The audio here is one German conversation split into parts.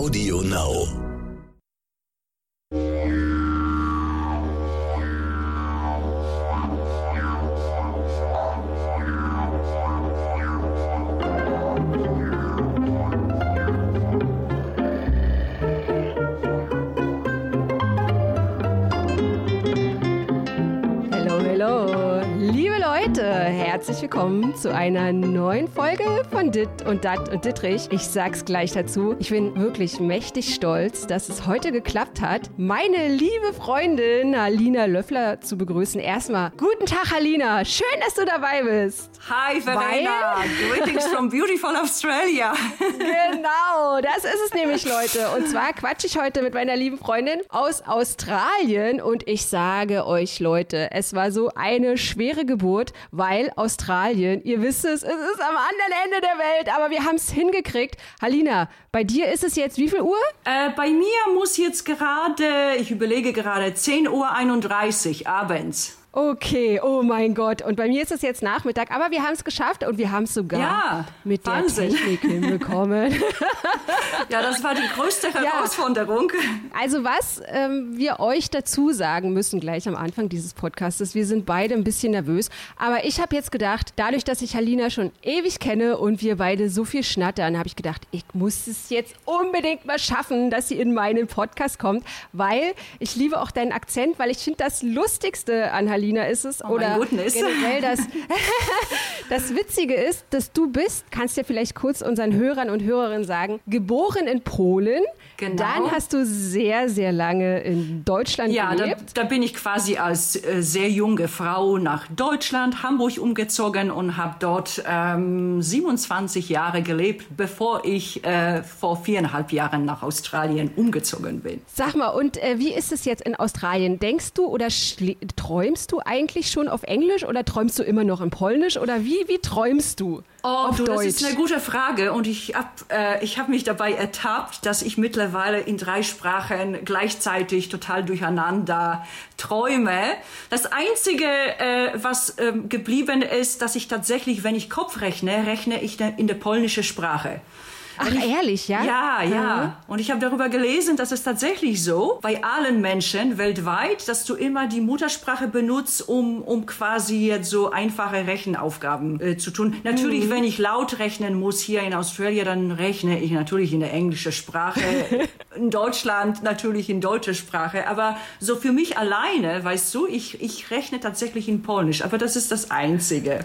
Audio Now. Herzlich willkommen zu einer neuen Folge von Dit und Dat und Dittrich. Ich sag's gleich dazu. Ich bin wirklich mächtig stolz, dass es heute geklappt hat, meine liebe Freundin Alina Löffler zu begrüßen. Erstmal, guten Tag, Alina. Schön, dass du dabei bist. Hi Verena, greetings from beautiful Australia. Genau, das ist es nämlich, Leute. Und zwar quatsche ich heute mit meiner lieben Freundin aus Australien und ich sage euch, Leute, es war so eine schwere Geburt, weil Australien, ihr wisst es, es ist am anderen Ende der Welt, aber wir haben es hingekriegt. Halina, bei dir ist es jetzt wie viel Uhr? Äh, bei mir muss jetzt gerade, ich überlege gerade, 10.31 Uhr abends. Okay, oh mein Gott. Und bei mir ist es jetzt Nachmittag, aber wir haben es geschafft und wir haben es sogar Ja, mit der Wahnsinn. Technik hinbekommen. Ja, das war die größte Herausforderung. Also was ähm, wir euch dazu sagen müssen gleich am Anfang dieses Podcasts, wir sind beide ein bisschen nervös, aber ich habe jetzt gedacht, dadurch, dass ich Halina schon ewig kenne und wir beide so viel schnattern, habe ich gedacht, ich muss es jetzt unbedingt mal schaffen, dass sie in meinen Podcast kommt, weil ich liebe auch deinen Akzent, weil ich finde, das Lustigste an Halina ist es, Oh oder generell das, das Witzige ist, dass du bist, kannst du ja vielleicht kurz unseren Hörern und Hörerinnen sagen, geboren in Polen, Genau. dann hast du sehr, sehr lange in Deutschland Ja, da, gelebt. da bin ich quasi als äh, sehr junge Frau nach Deutschland, Hamburg umgezogen und habe dort ähm, 27 Jahre gelebt, bevor ich äh, vor viereinhalb Jahren nach Australien umgezogen bin. Sag mal, und äh, wie ist es jetzt in Australien? Denkst du oder schli- träumst du eigentlich schon auf Englisch oder träumst du immer noch in Polnisch oder wie, wie träumst du Oh, auf du, Deutsch? das ist eine gute Frage und ich habe äh, ich hab mich dabei ertappt, dass ich mittlerweile in drei Sprachen gleichzeitig total durcheinander träume. Das Einzige, äh, was ähm, geblieben ist, dass ich tatsächlich, wenn ich Kopf rechne, rechne ich in der polnischen Sprache. Ach, ehrlich, ja? Ja, ja. Und ich habe darüber gelesen, dass es tatsächlich so bei allen Menschen weltweit, dass du immer die Muttersprache benutzt, um, um quasi jetzt so einfache Rechenaufgaben äh, zu tun. Natürlich, wenn ich laut rechnen muss hier in Australien, dann rechne ich natürlich in der englischen Sprache. in Deutschland natürlich in deutscher Sprache. Aber so für mich alleine, weißt du, ich, ich rechne tatsächlich in Polnisch. Aber das ist das Einzige.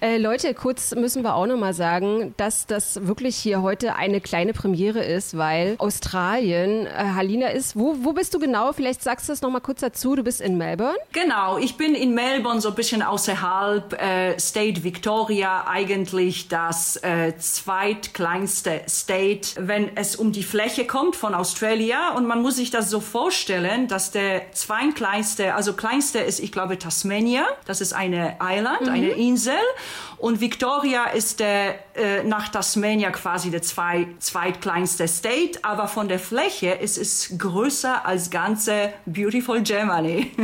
Äh, Leute, kurz müssen wir auch nochmal sagen, dass das wirklich hier heute eine kleine Premiere ist, weil Australien, äh, Halina ist, wo, wo bist du genau? Vielleicht sagst du es nochmal kurz dazu, du bist in Melbourne. Genau, ich bin in Melbourne so ein bisschen außerhalb äh, State Victoria, eigentlich das äh, zweitkleinste State, wenn es um die Fläche kommt von Australia. Und man muss sich das so vorstellen, dass der zweitkleinste, also kleinste ist, ich glaube, Tasmania. Das ist eine Island, eine Insel. Und Victoria ist der, äh, nach Tasmania quasi der zwei, zweitkleinste State, aber von der Fläche ist es größer als ganze Beautiful Germany.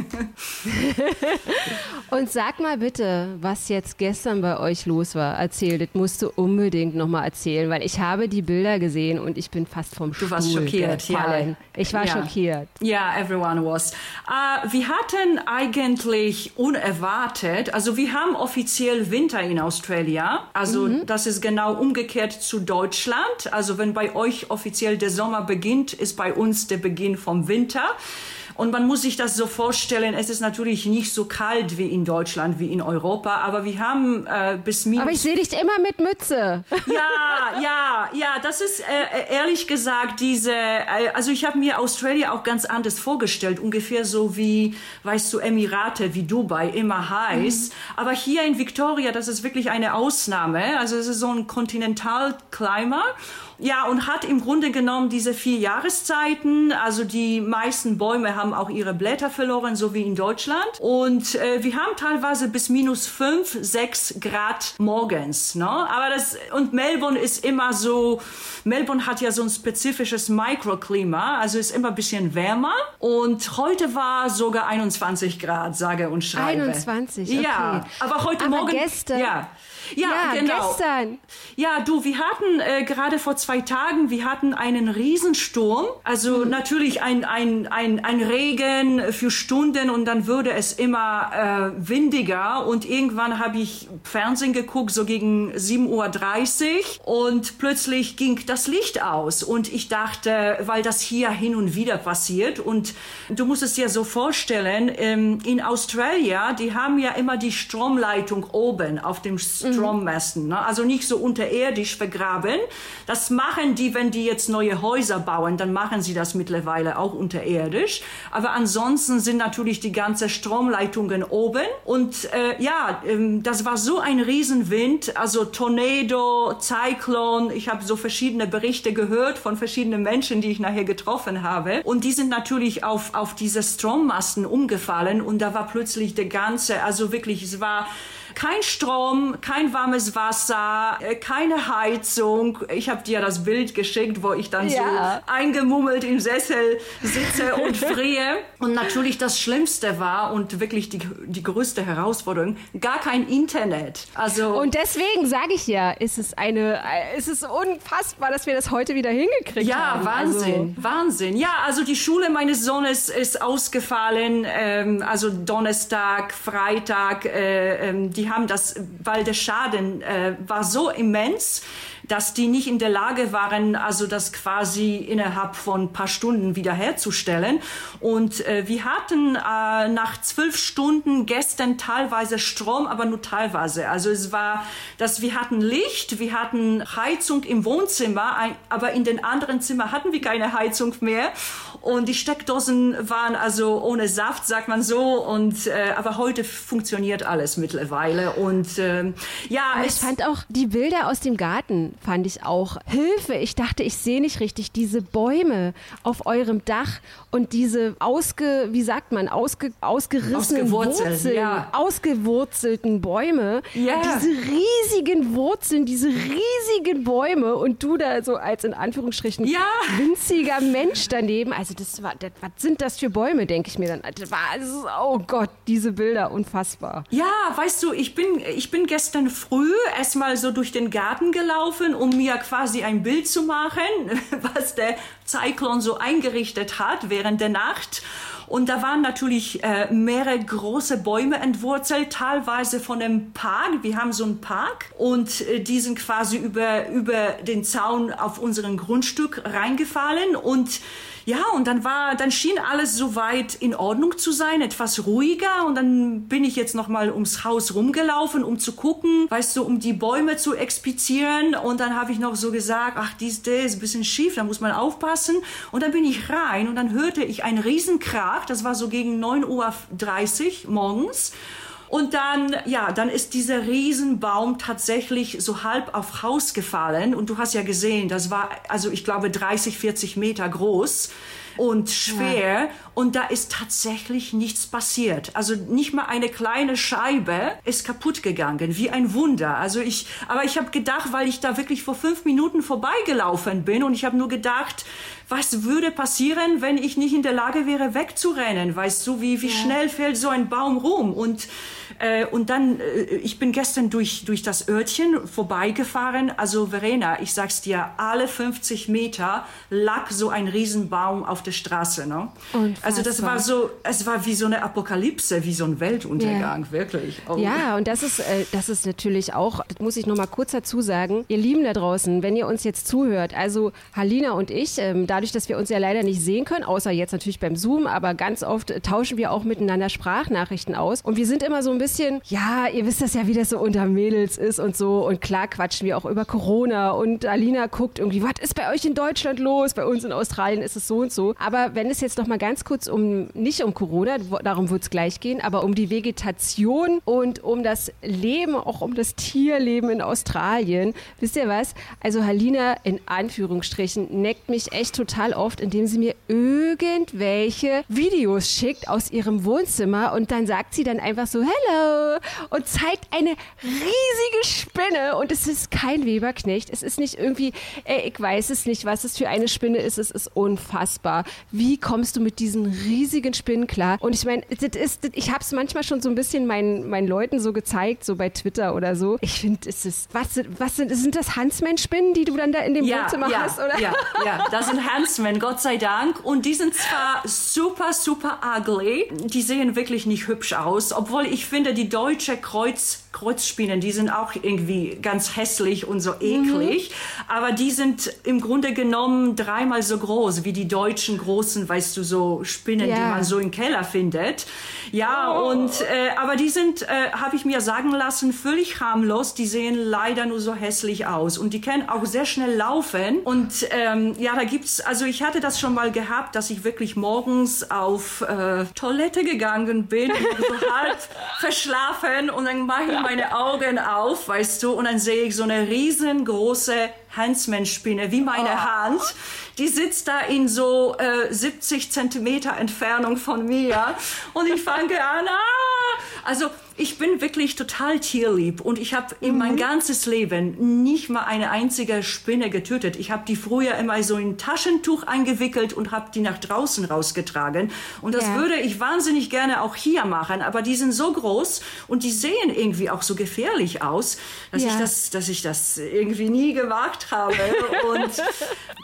Und sag mal bitte, was jetzt gestern bei euch los war. Erzähl, das musst du unbedingt nochmal erzählen, weil ich habe die Bilder gesehen und ich bin fast vom Du warst Stuhl schockiert, gefallen. ja. Ich war Ja. schockiert. Ja, everyone was. Äh, wir hatten eigentlich unerwartet, also wir haben offiziell Winter in Australia. Also das ist genau umgekehrt zu Deutschland. Also wenn bei euch offiziell der Sommer beginnt, ist bei uns der Beginn vom Winter. Und man muss sich das so vorstellen, es ist natürlich nicht so kalt wie in Deutschland, wie in Europa, aber wir haben äh, bis minus Aber ich sehe dich immer mit Mütze. ja, ja, ja, das ist äh, ehrlich gesagt diese, äh, also ich habe mir Australien auch ganz anders vorgestellt, ungefähr so wie, weißt du, Emirate, wie Dubai, immer heiß. Aber hier in Victoria, das ist wirklich eine Ausnahme, also es ist so ein Kontinentalklima. Ja, und hat im Grunde genommen diese vier Jahreszeiten. Also die meisten Bäume haben auch ihre Blätter verloren, so wie in Deutschland. Und äh, wir haben teilweise bis minus fünf, sechs Grad morgens. Ne? Aber das, und Melbourne ist immer so, Melbourne hat ja so ein spezifisches Mikroklima, also ist immer ein bisschen wärmer. Und heute war sogar 21 Grad, sage und schreibe. 21, Ja, okay. aber heute Aber Morgen. gestern- Ja. Ja, Ja, genau. gestern. Ja, du, wir hatten äh, gerade vor zwei Tagen, wir hatten einen Riesensturm. Also Mhm. natürlich ein, ein, ein, ein Regen für Stunden und dann würde es immer äh, windiger. Und irgendwann habe ich Fernsehen geguckt, so gegen 7.30 Uhr und plötzlich ging das Licht aus. Und ich dachte, weil das hier hin und wieder passiert und du musst es dir so vorstellen, ähm, in Australien, die haben ja immer die Stromleitung oben auf dem Strommasten. Ne? Also nicht so unterirdisch vergraben. Das machen die, wenn die jetzt neue Häuser bauen, dann machen sie das mittlerweile auch unterirdisch. Aber ansonsten sind natürlich die ganzen Stromleitungen oben. Und äh, ja, ähm, das war so ein Riesenwind, also Tornado, Zyklon. Ich habe so verschiedene Berichte gehört von verschiedenen Menschen, die ich nachher getroffen habe. Und die sind natürlich auf, auf diese Strommasten umgefallen und da war plötzlich der ganze, also wirklich, es war kein Strom, kein warmes Wasser, äh, keine Heizung. Ich habe dir das Bild geschickt, wo ich dann Ja. so eingemummelt im Sessel sitze und friere. Und natürlich das Schlimmste war und wirklich die, die größte Herausforderung, gar kein Internet. Also Und deswegen sage ich ja, ist es eine, äh, ist es unfassbar, dass wir das heute wieder hingekriegt Ja, haben. Wahnsinn, Wahnsinn. Ja, also die Schule meines Sohnes ist ausgefallen, ähm, also Donnerstag, Freitag. Äh, ähm, die haben das, weil der Schaden äh, war so immens, dass die nicht in der Lage waren, also das quasi innerhalb von ein paar Stunden wiederherzustellen. Und äh, wir hatten äh, nach zwölf Stunden gestern teilweise Strom, aber nur teilweise. Also es war, dass wir hatten Licht, wir hatten Heizung im Wohnzimmer, ein, aber in den anderen Zimmern hatten wir keine Heizung mehr. Und die Steckdosen waren also ohne Saft, sagt man so. Und äh, aber heute funktioniert alles mittlerweile. Und ähm, ja, Aber ich es, fand auch die Bilder aus dem Garten, fand ich auch Hilfe. Ich dachte, ich sehe nicht richtig diese Bäume auf eurem Dach und diese ausge, wie sagt man, ausge, ausgerissenen Ausgewurzelt, Wurzeln, ja. ausgewurzelten Bäume. Ja. Diese riesigen Wurzeln, diese riesigen Bäume und du da so als in Anführungsstrichen Ja. winziger Mensch daneben. Also das war, das, was sind das für Bäume, denke ich mir dann. Das war, also, oh Gott, diese Bilder, unfassbar. Ja, weißt du, ich bin, ich bin gestern früh erstmal so durch den Garten gelaufen, um mir quasi ein Bild zu machen, was der Zyklon so eingerichtet hat während der Nacht. Und da waren natürlich äh, mehrere große Bäume entwurzelt, teilweise von einem Park. Wir haben so einen Park und äh, die sind quasi über, über den Zaun auf unseren Grundstück reingefallen und ja, und dann war, dann schien alles soweit in Ordnung zu sein, etwas ruhiger. Und dann bin ich jetzt noch mal ums Haus rumgelaufen, um zu gucken, weißt du, um die Bäume zu explizieren. Und dann habe ich noch so gesagt, ach, dies, der ist ein bisschen schief, da muss man aufpassen. Und dann bin ich rein und dann hörte ich einen Riesenkrach. Das war so gegen 9.30 Uhr morgens. Und dann, ja, dann ist dieser Riesenbaum tatsächlich so halb auf Haus gefallen. Und du hast ja gesehen, das war, also ich glaube, 30, 40 Meter groß und schwer. Und da ist tatsächlich nichts passiert. Also nicht mal eine kleine Scheibe ist kaputt gegangen, wie ein Wunder. Also ich, aber ich habe gedacht, weil ich da wirklich vor fünf Minuten vorbeigelaufen bin und ich habe nur gedacht, was würde passieren, wenn ich nicht in der Lage wäre, wegzurennen? Weißt du, wie, wie schnell fällt so ein Baum rum? Und, äh, und dann, äh, ich bin gestern durch, durch das Örtchen vorbeigefahren. Also Verena, ich sag's dir, alle 50 Meter lag so ein Riesenbaum auf der Straße. Ne? Also das war so, es war wie so eine Apokalypse, wie so ein Weltuntergang, wirklich. Oh. Ja, und das ist, äh, das ist natürlich auch, das muss ich noch mal kurz dazu sagen, ihr Lieben da draußen, wenn ihr uns jetzt zuhört, also Halina und ich, ähm, dadurch, dass wir uns ja leider nicht sehen können, außer jetzt natürlich beim Zoom, aber ganz oft tauschen wir auch miteinander Sprachnachrichten aus und wir sind immer so ein bisschen, ja, ihr wisst das ja, wie das so unter Mädels ist und so und klar quatschen wir auch über Corona und Alina guckt irgendwie, was ist bei euch in Deutschland los? Bei uns in Australien ist es so und so. Aber wenn es jetzt noch mal ganz kurz um, nicht um Corona, darum wird es gleich gehen, aber um die Vegetation und um das Leben, auch um das Tierleben in Australien. Wisst ihr was? Also Halina in Anführungsstrichen neckt mich echt total oft, indem sie mir irgendwelche Videos schickt aus ihrem Wohnzimmer und dann sagt sie dann einfach so Hello und zeigt eine riesige Spinne und es ist kein Weberknecht. Es ist nicht irgendwie, ey, ich weiß es nicht, was es für eine Spinne ist. Es ist unfassbar. Wie kommst du mit diesen riesigen Spinnen klar? Und ich meine, ich habe es manchmal schon so ein bisschen meinen, meinen Leuten so gezeigt, so bei Twitter oder so. Ich finde, es ist, was, was sind, sind das Huntsman-Spinnen, die du dann da in dem ja, Wohnzimmer ja, hast, oder? Ja, ja, das sind Huntsmen, Gott sei Dank. Und die sind zwar super, super ugly, die sehen wirklich nicht hübsch aus, obwohl ich finde, die deutsche Kreuz Kreuzspinnen, die sind auch irgendwie ganz hässlich und so eklig. Mhm. Aber die sind im Grunde genommen dreimal so groß wie die deutschen großen, weißt du, so Spinnen, ja. die man so im Keller findet. Ja, oh. und äh, aber die sind, äh, habe ich mir sagen lassen, völlig harmlos. Die sehen leider nur so hässlich aus und die können auch sehr schnell laufen. Und ähm, ja, da gibt's, also ich hatte das schon mal gehabt, dass ich wirklich morgens auf äh, Toilette gegangen bin, so halb verschlafen und dann mache ich meine Augen auf, weißt du, und dann sehe ich so eine riesengroße Huntsman-Spinne, wie meine oh. Hand. Die sitzt da in so äh, 70 Zentimeter Entfernung von mir und ich fange an, ah! Also ich bin wirklich total tierlieb und ich habe mhm. in mein ganzes Leben nicht mal eine einzige Spinne getötet. Ich habe die früher immer so in ein Taschentuch eingewickelt und habe die nach draußen rausgetragen. Und das ja. würde ich wahnsinnig gerne auch hier machen, aber die sind so groß und die sehen irgendwie auch so gefährlich aus, dass ja. ich das, dass ich das irgendwie nie gewagt habe. und,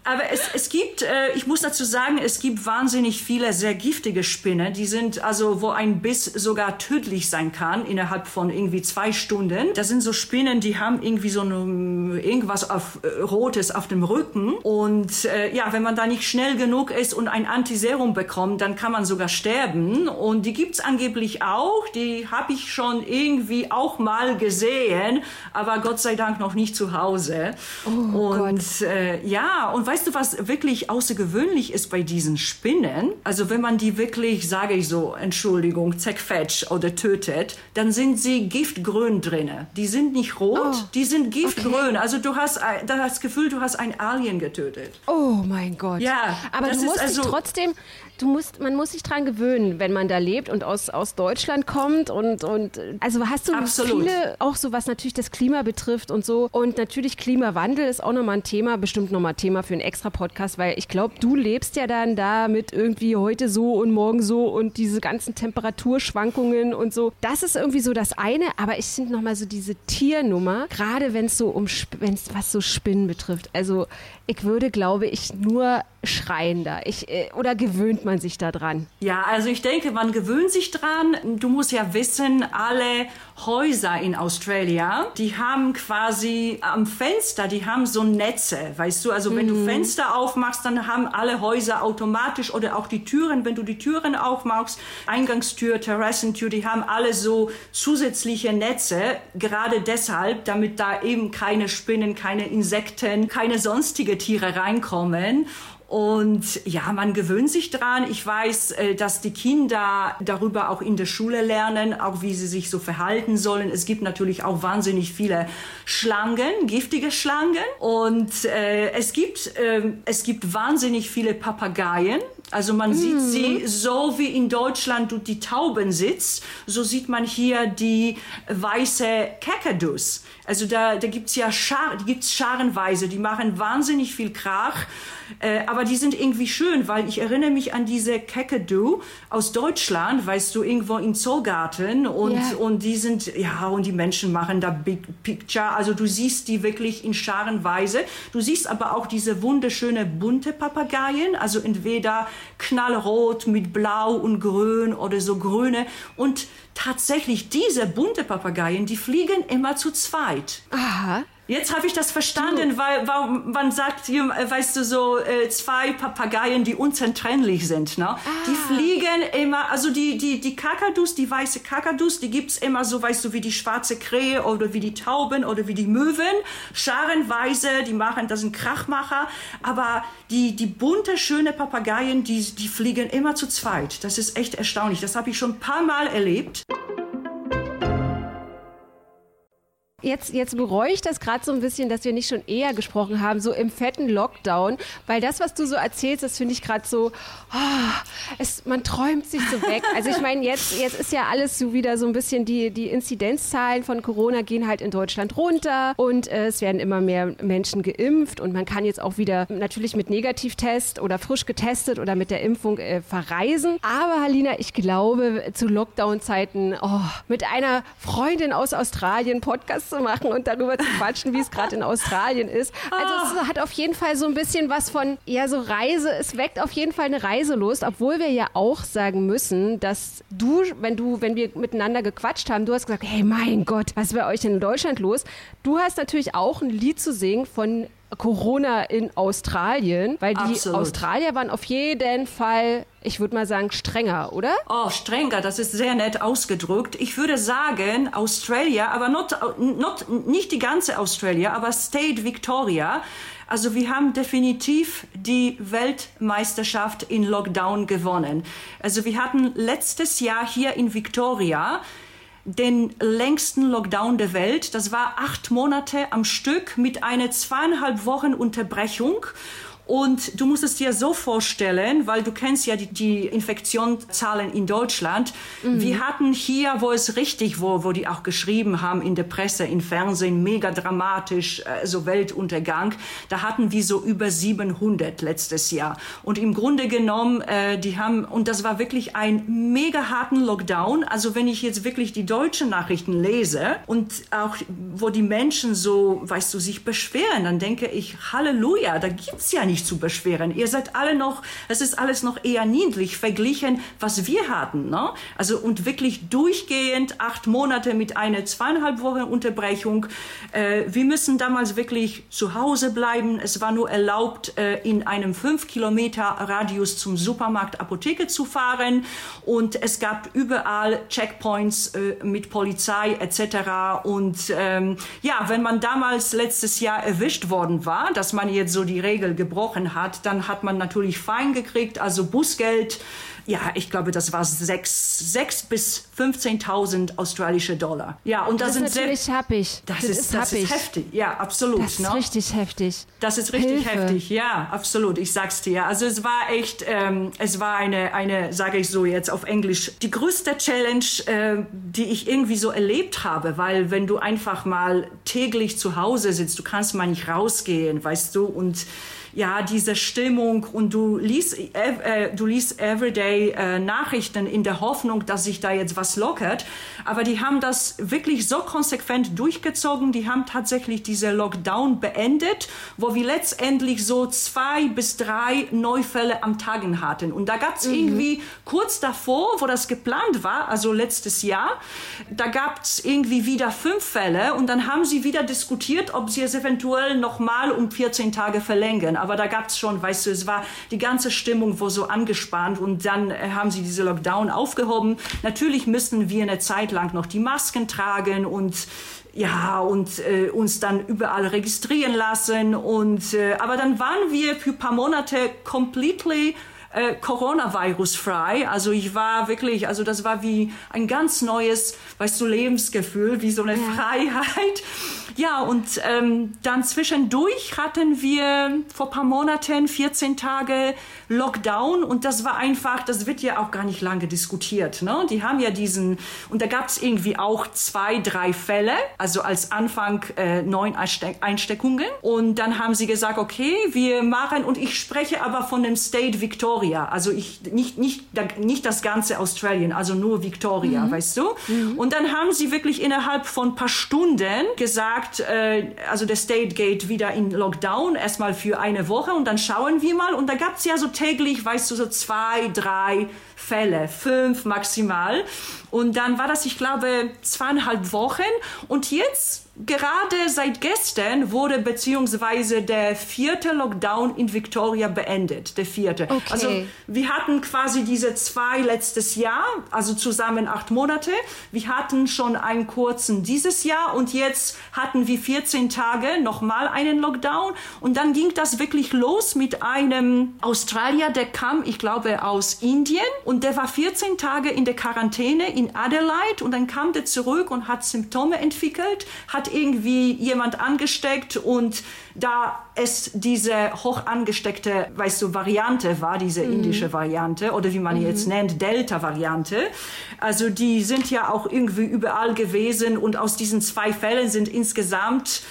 aber es, es gibt, äh, ich muss dazu sagen, es gibt wahnsinnig viele sehr giftige Spinnen. Die sind also, wo ein Biss sogar tödlich sein kann kann innerhalb von irgendwie zwei Stunden. Das sind so Spinnen, die haben irgendwie so eine, irgendwas auf, äh, Rotes auf dem Rücken. Und äh, ja, wenn man da nicht schnell genug ist und ein Antiserum bekommt, dann kann man sogar sterben. Und die gibt's angeblich auch. Die habe ich schon irgendwie auch mal gesehen, aber Gott sei Dank noch nicht zu Hause. Oh, und äh, ja, und weißt du, was wirklich außergewöhnlich ist bei diesen Spinnen? Also wenn man die wirklich, sage ich so, Entschuldigung, zerquetscht oder tötet, dann sind sie giftgrün drinne. Die sind nicht rot, oh, die sind giftgrün. Okay. Also du hast das Gefühl, du hast ein Alien getötet. Oh mein Gott. Ja, aber du musst also, dich trotzdem du musst, man muss sich dran gewöhnen, wenn man da lebt und aus, aus Deutschland kommt und, und also hast du Absolut. viele, auch so was natürlich das Klima betrifft und so und natürlich Klimawandel ist auch nochmal ein Thema, bestimmt nochmal Thema für einen extra Podcast, weil ich glaube, du lebst ja dann da mit irgendwie heute so und morgen so und diese ganzen Temperaturschwankungen und so. Das ist irgendwie so das eine, aber ich finde nochmal so diese Tiernummer, gerade wenn es so um, wenn was so Spinnen betrifft. Also ich würde, glaube ich, nur schreien da. Ich, äh, oder gewöhnt man sich da dran? Ja, also ich denke, man gewöhnt sich dran. Du musst ja wissen, alle Häuser in Australia, die haben quasi am Fenster, die haben so Netze, weißt du? Also wenn mhm. du Fenster aufmachst, dann haben alle Häuser automatisch oder auch die Türen, wenn du die Türen aufmachst, Eingangstür, Terrassentür, die haben alle so zusätzliche Netze, gerade deshalb, damit da eben keine Spinnen, keine Insekten, keine sonstige Tiere reinkommen. Und ja, man gewöhnt sich dran. Ich weiß, äh, dass die Kinder darüber auch in der Schule lernen, auch wie sie sich so verhalten sollen. Es gibt natürlich auch wahnsinnig viele Schlangen, giftige Schlangen. Und äh, es gibt äh, es gibt wahnsinnig viele Papageien. Also man sieht sie so wie in Deutschland du die Tauben sitzt, so sieht man hier die weiße Kakadus. Also da, da gibt's ja Schar, gibt's scharenweise, die machen wahnsinnig viel Krach. Äh, aber die sind irgendwie schön, weil ich erinnere mich an diese Kakadu aus Deutschland, weißt du, irgendwo im Zoogarten und, yeah. und die sind, ja, und die Menschen machen da Big Picture. Also du siehst die wirklich in scharenweise. Du siehst aber auch diese wunderschöne bunte Papageien, also entweder knallrot mit blau und grün oder so grüne und tatsächlich diese bunte Papageien, die fliegen immer zu zweit. Aha. Jetzt habe ich das verstanden, weil, weil man sagt, weißt du, so äh, zwei Papageien, die unzertrennlich sind. Ne? Ah. Die fliegen immer, also die, die, die Kakadus, die weiße Kakadus, die gibt's immer so, weißt du, wie die schwarze Krähe oder wie die Tauben oder wie die Möwen. Scharenweise, die machen, das sind Krachmacher. Aber die, die bunte, schöne Papageien, die, die fliegen immer zu zweit. Das ist echt erstaunlich. Das habe ich schon ein paar Mal erlebt. Jetzt, jetzt bereue ich das gerade so ein bisschen, dass wir nicht schon eher gesprochen haben, so im fetten Lockdown, weil das, was du so erzählst, das finde ich gerade so, oh, es, man träumt sich so weg. Also ich meine, jetzt, jetzt ist ja alles so wieder so ein bisschen, die, die Inzidenzzahlen von Corona gehen halt in Deutschland runter und äh, es werden immer mehr Menschen geimpft und man kann jetzt auch wieder natürlich mit Negativtest oder frisch getestet oder mit der Impfung äh, verreisen. Aber Halina, ich glaube, zu Lockdown-Zeiten oh, mit einer Freundin aus Australien Podcast zu machen und darüber zu quatschen, wie es gerade in Australien ist. Also es hat auf jeden Fall so ein bisschen was von, ja, so Reise, es weckt auf jeden Fall eine Reiselust, obwohl wir ja auch sagen müssen, dass du, wenn du, wenn wir miteinander gequatscht haben, du hast gesagt, hey mein Gott, was ist bei euch in Deutschland los? Du hast natürlich auch ein Lied zu singen von Corona in Australien, weil die Absolut. Australier waren auf jeden Fall, ich würde mal sagen, strenger, oder? Oh, strenger, das ist sehr nett ausgedrückt. Ich würde sagen, Australia, aber not, not, nicht die ganze Australia, aber State Victoria. Also wir haben definitiv die Weltmeisterschaft in Lockdown gewonnen. Also wir hatten letztes Jahr hier in Victoria den längsten Lockdown der Welt. Das war acht Monate am Stück mit einer zweieinhalb Wochen Unterbrechung. Und du musst es dir so vorstellen, weil du kennst ja die, die Infektionszahlen in Deutschland. Mhm. Wir hatten hier, wo es richtig, wo, wo die auch geschrieben haben in der Presse, im Fernsehen, mega dramatisch, äh, so Weltuntergang. Da hatten wir so über 700 letztes Jahr. Und im Grunde genommen, äh, die haben, und das war wirklich ein mega harten Lockdown. Also wenn ich jetzt wirklich die deutschen Nachrichten lese und auch, wo die Menschen so, weißt du, sich beschweren, dann denke ich, Halleluja, da gibt's ja nicht nicht zu beschweren. Ihr seid alle noch, es ist alles noch eher niedlich verglichen, was wir hatten. Ne? Also und wirklich durchgehend acht Monate mit einer zweieinhalb Wochen Unterbrechung. Äh, wir müssen damals wirklich zu Hause bleiben. Es war nur erlaubt, äh, in einem fünf Kilometer Radius zum Supermarkt, Apotheke zu fahren. Und es gab überall Checkpoints äh, mit Polizei etc. Und ähm, ja, wenn man damals letztes Jahr erwischt worden war, dass man jetzt so die Regel gebrochen gebrochen hat, dann hat man natürlich Fein gekriegt, also Bußgeld ja, ich glaube, das war sechs, sechs bis 15.000 australische Dollar. Ja, und das, das ist natürlich happig. Das, das, ist, das ist heftig. Ja, absolut. Das ist ne? richtig heftig. Das ist richtig Hilfe. heftig. Ja, absolut. Ich sag's dir. Also es war echt, ähm, es war eine, eine, sage ich so jetzt auf Englisch, die größte Challenge, äh, die ich irgendwie so erlebt habe, weil wenn du einfach mal täglich zu Hause sitzt, du kannst mal nicht rausgehen, weißt du, und ja, diese Stimmung und du liest, äh, äh, du liest everyday Nachrichten in der Hoffnung, dass sich da jetzt was lockert. Aber die haben das wirklich so konsequent durchgezogen. Die haben tatsächlich diese Lockdown beendet, wo wir letztendlich so zwei bis drei Neufälle am Tag hatten. Und da gab es mhm. irgendwie kurz davor, wo das geplant war, also letztes Jahr, da gab es irgendwie wieder fünf Fälle und dann haben sie wieder diskutiert, ob sie es eventuell nochmal um 14 Tage verlängern aber da gab es schon, weißt du, es war die ganze Stimmung wo so angespannt und dann äh, haben sie diese Lockdown aufgehoben. Natürlich müssten wir eine Zeit lang noch die Masken tragen und ja und äh, uns dann überall registrieren lassen und äh, aber dann waren wir für ein paar Monate completely äh, Coronavirus frei. Also ich war wirklich, also das war wie ein ganz neues, weißt du, Lebensgefühl, wie so eine ja. Freiheit. Ja, und ähm, dann zwischendurch hatten wir vor ein paar Monaten 14 Tage Lockdown und das war einfach, das wird ja auch gar nicht lange diskutiert. Ne? Die haben ja diesen, und da gab es irgendwie auch zwei, drei Fälle, also als Anfang äh, neun Einsteckungen. Und dann haben sie gesagt, okay, wir machen, und ich spreche aber von dem State Victoria, also ich, nicht, nicht, nicht das ganze Australien, also nur Victoria, mhm. weißt du? Mhm. Und dann haben sie wirklich innerhalb von ein paar Stunden gesagt, äh, also der State geht wieder in Lockdown, erstmal für eine Woche und dann schauen wir mal. Und da gab es ja so täglich, weißt du, so zwei, drei Fälle, fünf maximal. Und dann war das, ich glaube, zweieinhalb Wochen. Und jetzt gerade seit gestern wurde beziehungsweise der vierte Lockdown in Victoria beendet, der vierte. Okay. Also wir hatten quasi diese zwei letztes Jahr, also zusammen acht Monate. Wir hatten schon einen kurzen dieses Jahr und jetzt hatten wir 14 Tage nochmal einen Lockdown und dann ging das wirklich los mit einem Australier, der kam, ich glaube, aus Indien und der war 14 Tage in der Quarantäne in Adelaide und dann kam der zurück und hat Symptome entwickelt, hat irgendwie jemand angesteckt und da es diese hoch angesteckte, weißt du, Variante war, diese mhm. indische Variante oder wie man mhm. jetzt nennt, Delta-Variante. Also die sind ja auch irgendwie überall gewesen und aus diesen zwei Fällen sind insgesamt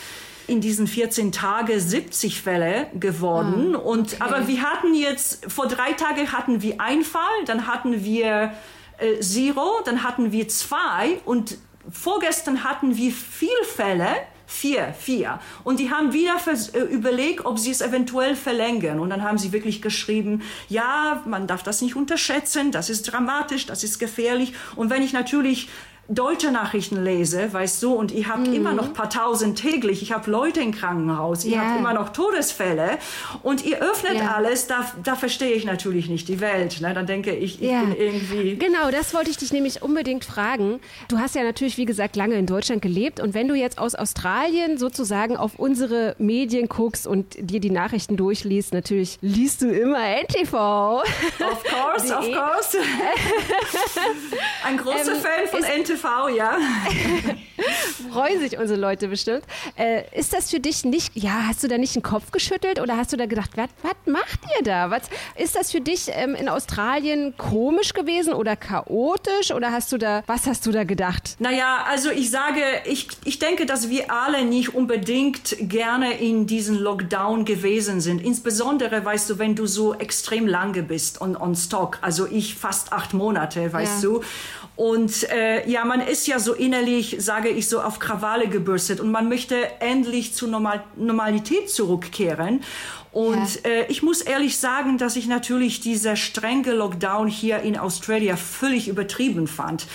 in diesen 14 Tagen 70 Fälle geworden. Ah, und, aber wir hatten jetzt, vor drei Tagen hatten wir einen Fall, dann hatten wir äh, Zero, dann hatten wir zwei und vorgestern hatten wir vier Fälle. Vier, vier. Und die haben wieder äh, überlegt, ob sie es eventuell verlängern. Und dann haben sie wirklich geschrieben, ja, man darf das nicht unterschätzen, das ist dramatisch, das ist gefährlich. Und wenn ich natürlich deutsche Nachrichten lese, weißt du, und ich habe mhm. immer noch ein paar tausend täglich, ich habe Leute im Krankenhaus, ihr yeah. habt immer noch Todesfälle und ihr öffnet yeah. alles, da, da verstehe ich natürlich nicht die Welt. Ne? Dann denke ich, ich yeah. bin irgendwie... Genau, das wollte ich dich nämlich unbedingt fragen. Du hast ja natürlich, wie gesagt, lange in Deutschland gelebt und wenn du jetzt aus Australien sozusagen auf unsere Medien guckst und dir die Nachrichten durchliest, natürlich liest du immer NTV. Of course, of course. Ein großer ähm, Fan von NTV. TV, ja. Freuen sich unsere Leute bestimmt. Äh, ist das für dich nicht, ja, hast du da nicht den Kopf geschüttelt oder hast du da gedacht, was, macht ihr da? Was, ist das für dich ähm, in Australien komisch gewesen oder chaotisch oder hast du da, was hast du da gedacht? Naja, also ich sage, ich, ich denke, dass wir alle nicht unbedingt gerne in diesen Lockdown gewesen sind. Insbesondere, weißt du, wenn du so extrem lange bist on, on Stock, also ich fast acht Monate, weißt ja. du. Und äh, ja, man ist ja so innerlich, sage ich so, auf Krawalle gebürstet und man möchte endlich zur Normal Normalität zurückkehren. Und ja. äh, ich muss ehrlich sagen, dass ich natürlich dieser strenge Lockdown hier in Australien völlig übertrieben fand.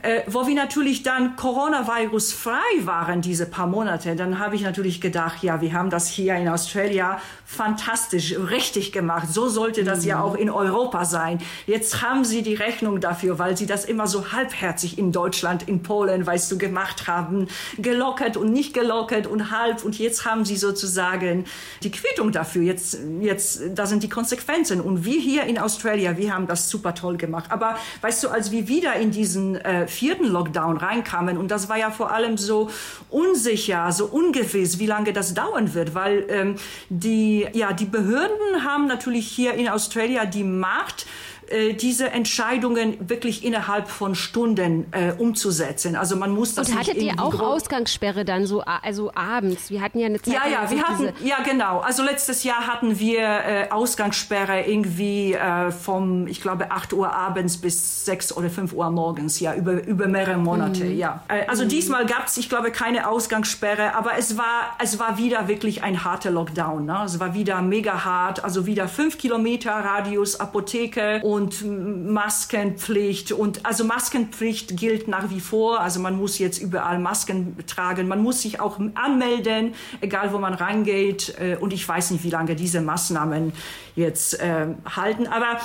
Äh, wo wir natürlich dann Coronavirus frei waren, diese paar Monate, dann habe ich natürlich gedacht, ja, wir haben das hier in Australien fantastisch, richtig gemacht. So sollte das mhm. ja auch in Europa sein. Jetzt haben sie die Rechnung dafür, weil sie das immer so halbherzig in Deutschland, in Polen, weißt du, gemacht haben. Gelockert und nicht gelockert und halb. Und jetzt haben sie sozusagen die Quittung dafür Jetzt, jetzt, da sind die Konsequenzen. Und wir hier in Australien, wir haben das super toll gemacht. Aber weißt du, als wir wieder in diesen äh, vierten Lockdown reinkamen, und das war ja vor allem so unsicher, so ungewiss, wie lange das dauern wird, weil ähm, die, ja, die Behörden haben natürlich hier in Australien die Macht, äh, diese Entscheidungen wirklich innerhalb von Stunden äh, umzusetzen. Also man muss das Und hattet ihr auch Ausgangssperre dann so, also abends? Wir hatten ja eine Zeit. Ja, ja, wir hatten, ja genau. Also letztes Jahr hatten wir äh, Ausgangssperre irgendwie äh, vom, ich glaube, 8 Uhr abends bis 6 oder 5 Uhr morgens, ja, über, über mehrere Monate, mhm. ja. Äh, also mhm. diesmal gab es, ich glaube, keine Ausgangssperre, aber es war, es war wieder wirklich ein harter Lockdown. Ne? Es war wieder mega hart, also wieder 5 Kilometer Radius Apotheke und und Maskenpflicht. Und also Maskenpflicht gilt nach wie vor. Also man muss jetzt überall Masken tragen. Man muss sich auch anmelden, egal wo man reingeht. Äh, und ich weiß nicht, wie lange diese Maßnahmen jetzt äh, halten. Aber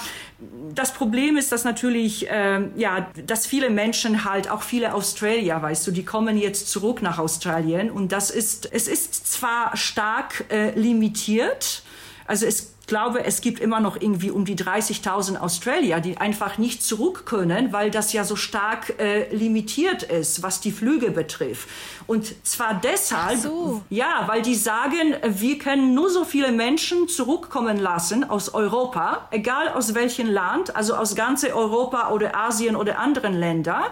das Problem ist, dass natürlich, äh, ja, dass viele Menschen halt, auch viele Australier, weißt du, die kommen jetzt zurück nach Australien. Und das ist, es ist zwar stark äh, limitiert, also es glaube, es gibt immer noch irgendwie um die 30.000 Australier, die einfach nicht zurück können, weil das ja so stark äh, limitiert ist, was die Flüge betrifft. Und zwar deshalb, so. ja, weil die sagen, wir können nur so viele Menschen zurückkommen lassen aus Europa, egal aus welchem Land, also aus ganze Europa oder Asien oder anderen Ländern,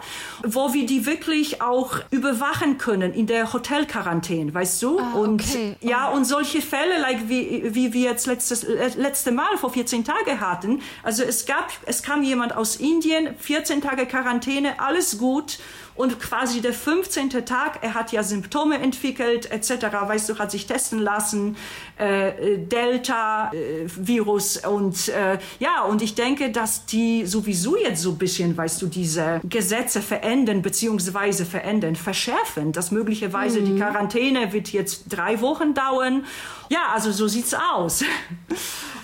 wo wir die wirklich auch überwachen können in der Hotelquarantäne, weißt du? Ah, und okay. ja, und solche Fälle, like wie, wie wir jetzt letztes letzte Mal vor 14 Tagen hatten. Also es gab, es kam jemand aus Indien, 14 Tage Quarantäne, alles gut und quasi der 15. Tag, er hat ja Symptome entwickelt etc., weißt du, hat sich testen lassen, äh, Delta-Virus äh, und äh, ja, und ich denke, dass die sowieso jetzt so ein bisschen, weißt du, diese Gesetze verändern beziehungsweise verändern, verschärfen, dass möglicherweise mhm. die Quarantäne wird jetzt drei Wochen dauern. Ja, also so sieht's aus.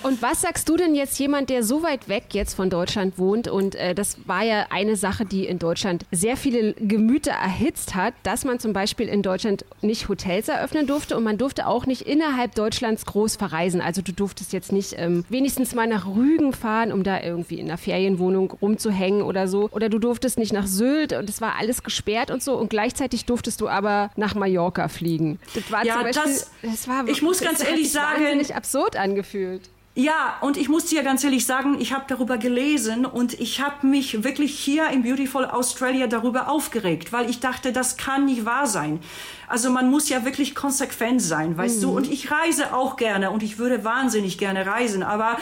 Und was sagst du denn jetzt jemand, der so weit weg jetzt von Deutschland wohnt und äh, das war ja eine Sache, die in Deutschland sehr viele Gemüter erhitzt hat, dass man zum Beispiel in Deutschland nicht Hotels eröffnen durfte und man durfte auch nicht innerhalb Deutschlands groß verreisen. Also du durftest jetzt nicht ähm, wenigstens mal nach Rügen fahren, um da irgendwie in einer Ferienwohnung rumzuhängen oder so. Oder du durftest nicht nach Sylt und es war alles gesperrt und so. Und gleichzeitig durftest du aber nach Mallorca fliegen. Das war ja, zum Beispiel, das, das war, ich muss ganz ehrlich sagen, absurd angefühlt. Ja, und ich muss dir ganz ehrlich sagen, ich habe darüber gelesen und ich habe mich wirklich hier in Beautiful Australia darüber aufgeregt, weil ich dachte, das kann nicht wahr sein. Also man muss ja wirklich konsequent sein, weißt mhm. du? Und ich reise auch gerne und ich würde wahnsinnig gerne reisen, aber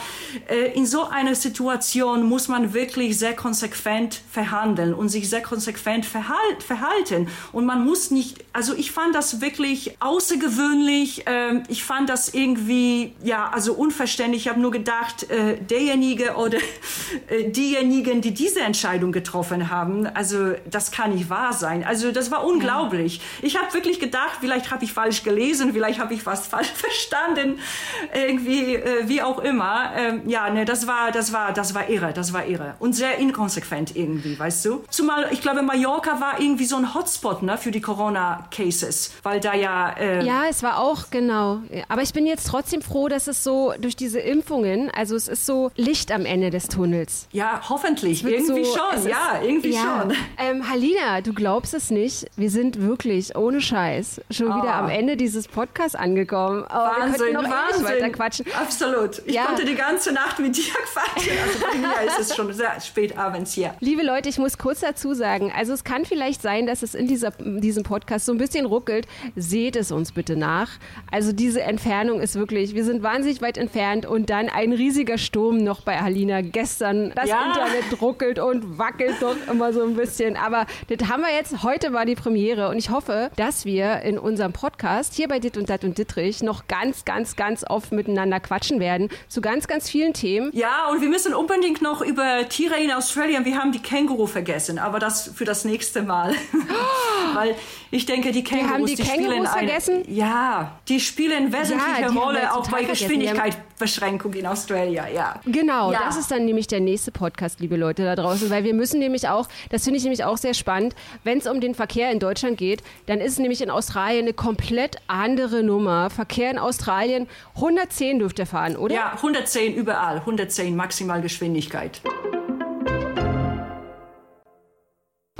äh, in so einer Situation muss man wirklich sehr konsequent verhandeln und sich sehr konsequent verhalt, verhalten. Und man muss nicht, also ich fand das wirklich außergewöhnlich. Ähm, ich fand das irgendwie, ja, also unverständlich. Ich habe nur gedacht, äh, derjenige oder äh, diejenigen, die diese Entscheidung getroffen haben, also das kann nicht wahr sein. Also das war unglaublich. Ich habe wirklich gedacht, vielleicht habe ich falsch gelesen, vielleicht habe ich was falsch verstanden, irgendwie, äh, wie auch immer. Ähm, ja, ne, das war, das war, das war irre, das war irre und sehr inkonsequent irgendwie, weißt du. Zumal, ich glaube, Mallorca war irgendwie so ein Hotspot, ne, für die Corona-Cases, weil da ja. Äh ja, es war auch genau. Aber ich bin jetzt trotzdem froh, dass es so durch diese Impfungen, also es ist so Licht am Ende des Tunnels. Ja, hoffentlich, irgendwie so, schon, ja, irgendwie ja. schon. Ähm, Halina, du glaubst es nicht, wir sind wirklich ohne Scheiß schon oh. wieder am. Ende dieses Podcasts angekommen. Oh, Wahnsinn, wir noch Wahnsinn. weiter quatschen. Absolut. Ich ja. konnte die ganze Nacht mit dir quatschen. Also bei mir ist es schon sehr spät abends hier. Liebe Leute, ich muss kurz dazu sagen, also es kann vielleicht sein, dass es in dieser, diesem Podcast so ein bisschen ruckelt. Seht es uns bitte nach. Also diese Entfernung ist wirklich, wir sind wahnsinnig weit entfernt und dann ein riesiger Sturm noch bei Alina gestern. Das ja. Internet ruckelt und wackelt doch immer so ein bisschen. Aber das haben wir jetzt, heute war die Premiere und ich hoffe, dass wir in unserem Podcast hier bei Dit und Dat und Dittrich noch ganz, ganz, ganz oft miteinander quatschen werden zu ganz, ganz vielen Themen. Ja, und wir müssen unbedingt noch über Tiere in Australien, wir haben die Känguru vergessen, aber das für das nächste Mal. Weil ich denke, die Kängurus, wir haben die, die Kängurus spielen vergessen? Eine, ja, die spielen wesentliche ja, Rolle auch bei Geschwindigkeitsbeschränkung in Australien, ja. Genau, ja. das ist dann nämlich der nächste Podcast, liebe Leute da draußen, weil wir müssen nämlich auch, das finde ich nämlich auch sehr spannend, wenn es um den Verkehr in Deutschland geht, dann ist es nämlich in Australien eine komplett andere Nummer. Verkehr in Australien, 110 dürft ihr fahren, oder? Ja, 110 überall, 110 Maximalgeschwindigkeit.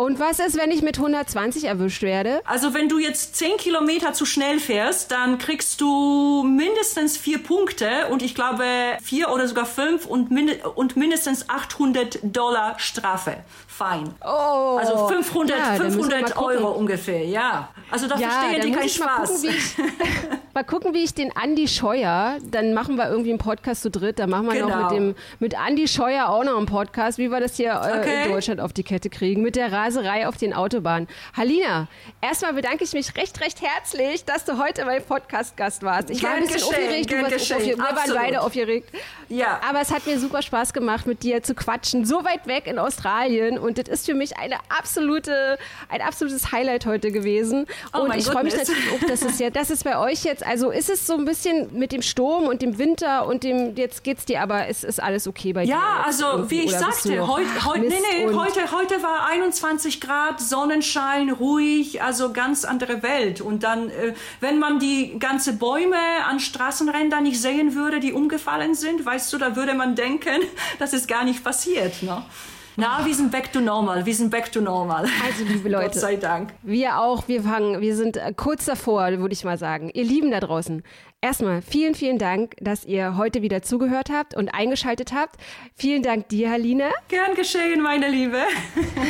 Und was ist, wenn ich mit 120 erwischt werde? Also wenn du jetzt 10 Kilometer zu schnell fährst, dann kriegst du mindestens vier Punkte und ich glaube vier oder sogar fünf und, mind und mindestens 800 Dollar Strafe. Fein. Oh, also 500, ja, 500 Euro ungefähr, ja. Also da ja, verstehen die keinen Spaß. Mal gucken, ich, mal gucken, wie ich den Andi Scheuer, dann machen wir irgendwie einen Podcast zu dritt, dann machen wir genau. noch mit dem mit Andi Scheuer auch noch einen Podcast, wie wir das hier äh, okay. in Deutschland auf die Kette kriegen, mit der Raserei auf den Autobahnen. Halina, erstmal bedanke ich mich recht, recht herzlich, dass du heute mein Podcast-Gast warst. Ich war ein bisschen aufgeregt, du warst aufgeregt. wir waren beide aufgeregt. Ja. Aber es hat mir super Spaß gemacht, mit dir zu quatschen, so weit weg in Australien und das ist für mich eine absolute, ein absolutes Highlight heute gewesen. Oh und ich freue mich natürlich auch, dass es ja, dass es bei euch jetzt, also ist es so ein bisschen mit dem Sturm und dem Winter und dem, jetzt geht's dir, aber es ist alles okay bei ja, dir. Ja, also wie ich sagte, heute, heute, nee, nee, heute, heute war 21 Grad, Sonnenschein, ruhig, also ganz andere Welt. Und dann, äh, wenn man die ganze Bäume an Straßenrändern nicht sehen würde, die umgefallen sind, weißt du, da würde man denken, das ist gar nicht passiert. Ne? Na, wir sind back to normal. Wir sind back to normal. Also, liebe Leute. Gott sei Dank. Wir auch. Wir fangen, wir sind äh, kurz davor, würde ich mal sagen. Ihr Lieben da draußen. Erstmal vielen, vielen Dank, dass ihr heute wieder zugehört habt und eingeschaltet habt. Vielen Dank dir, Haline. Gern geschehen, meine Liebe.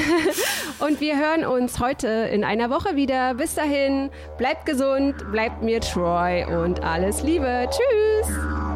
und wir hören uns heute in einer Woche wieder. Bis dahin, bleibt gesund, bleibt mir treu und alles Liebe. Tschüss.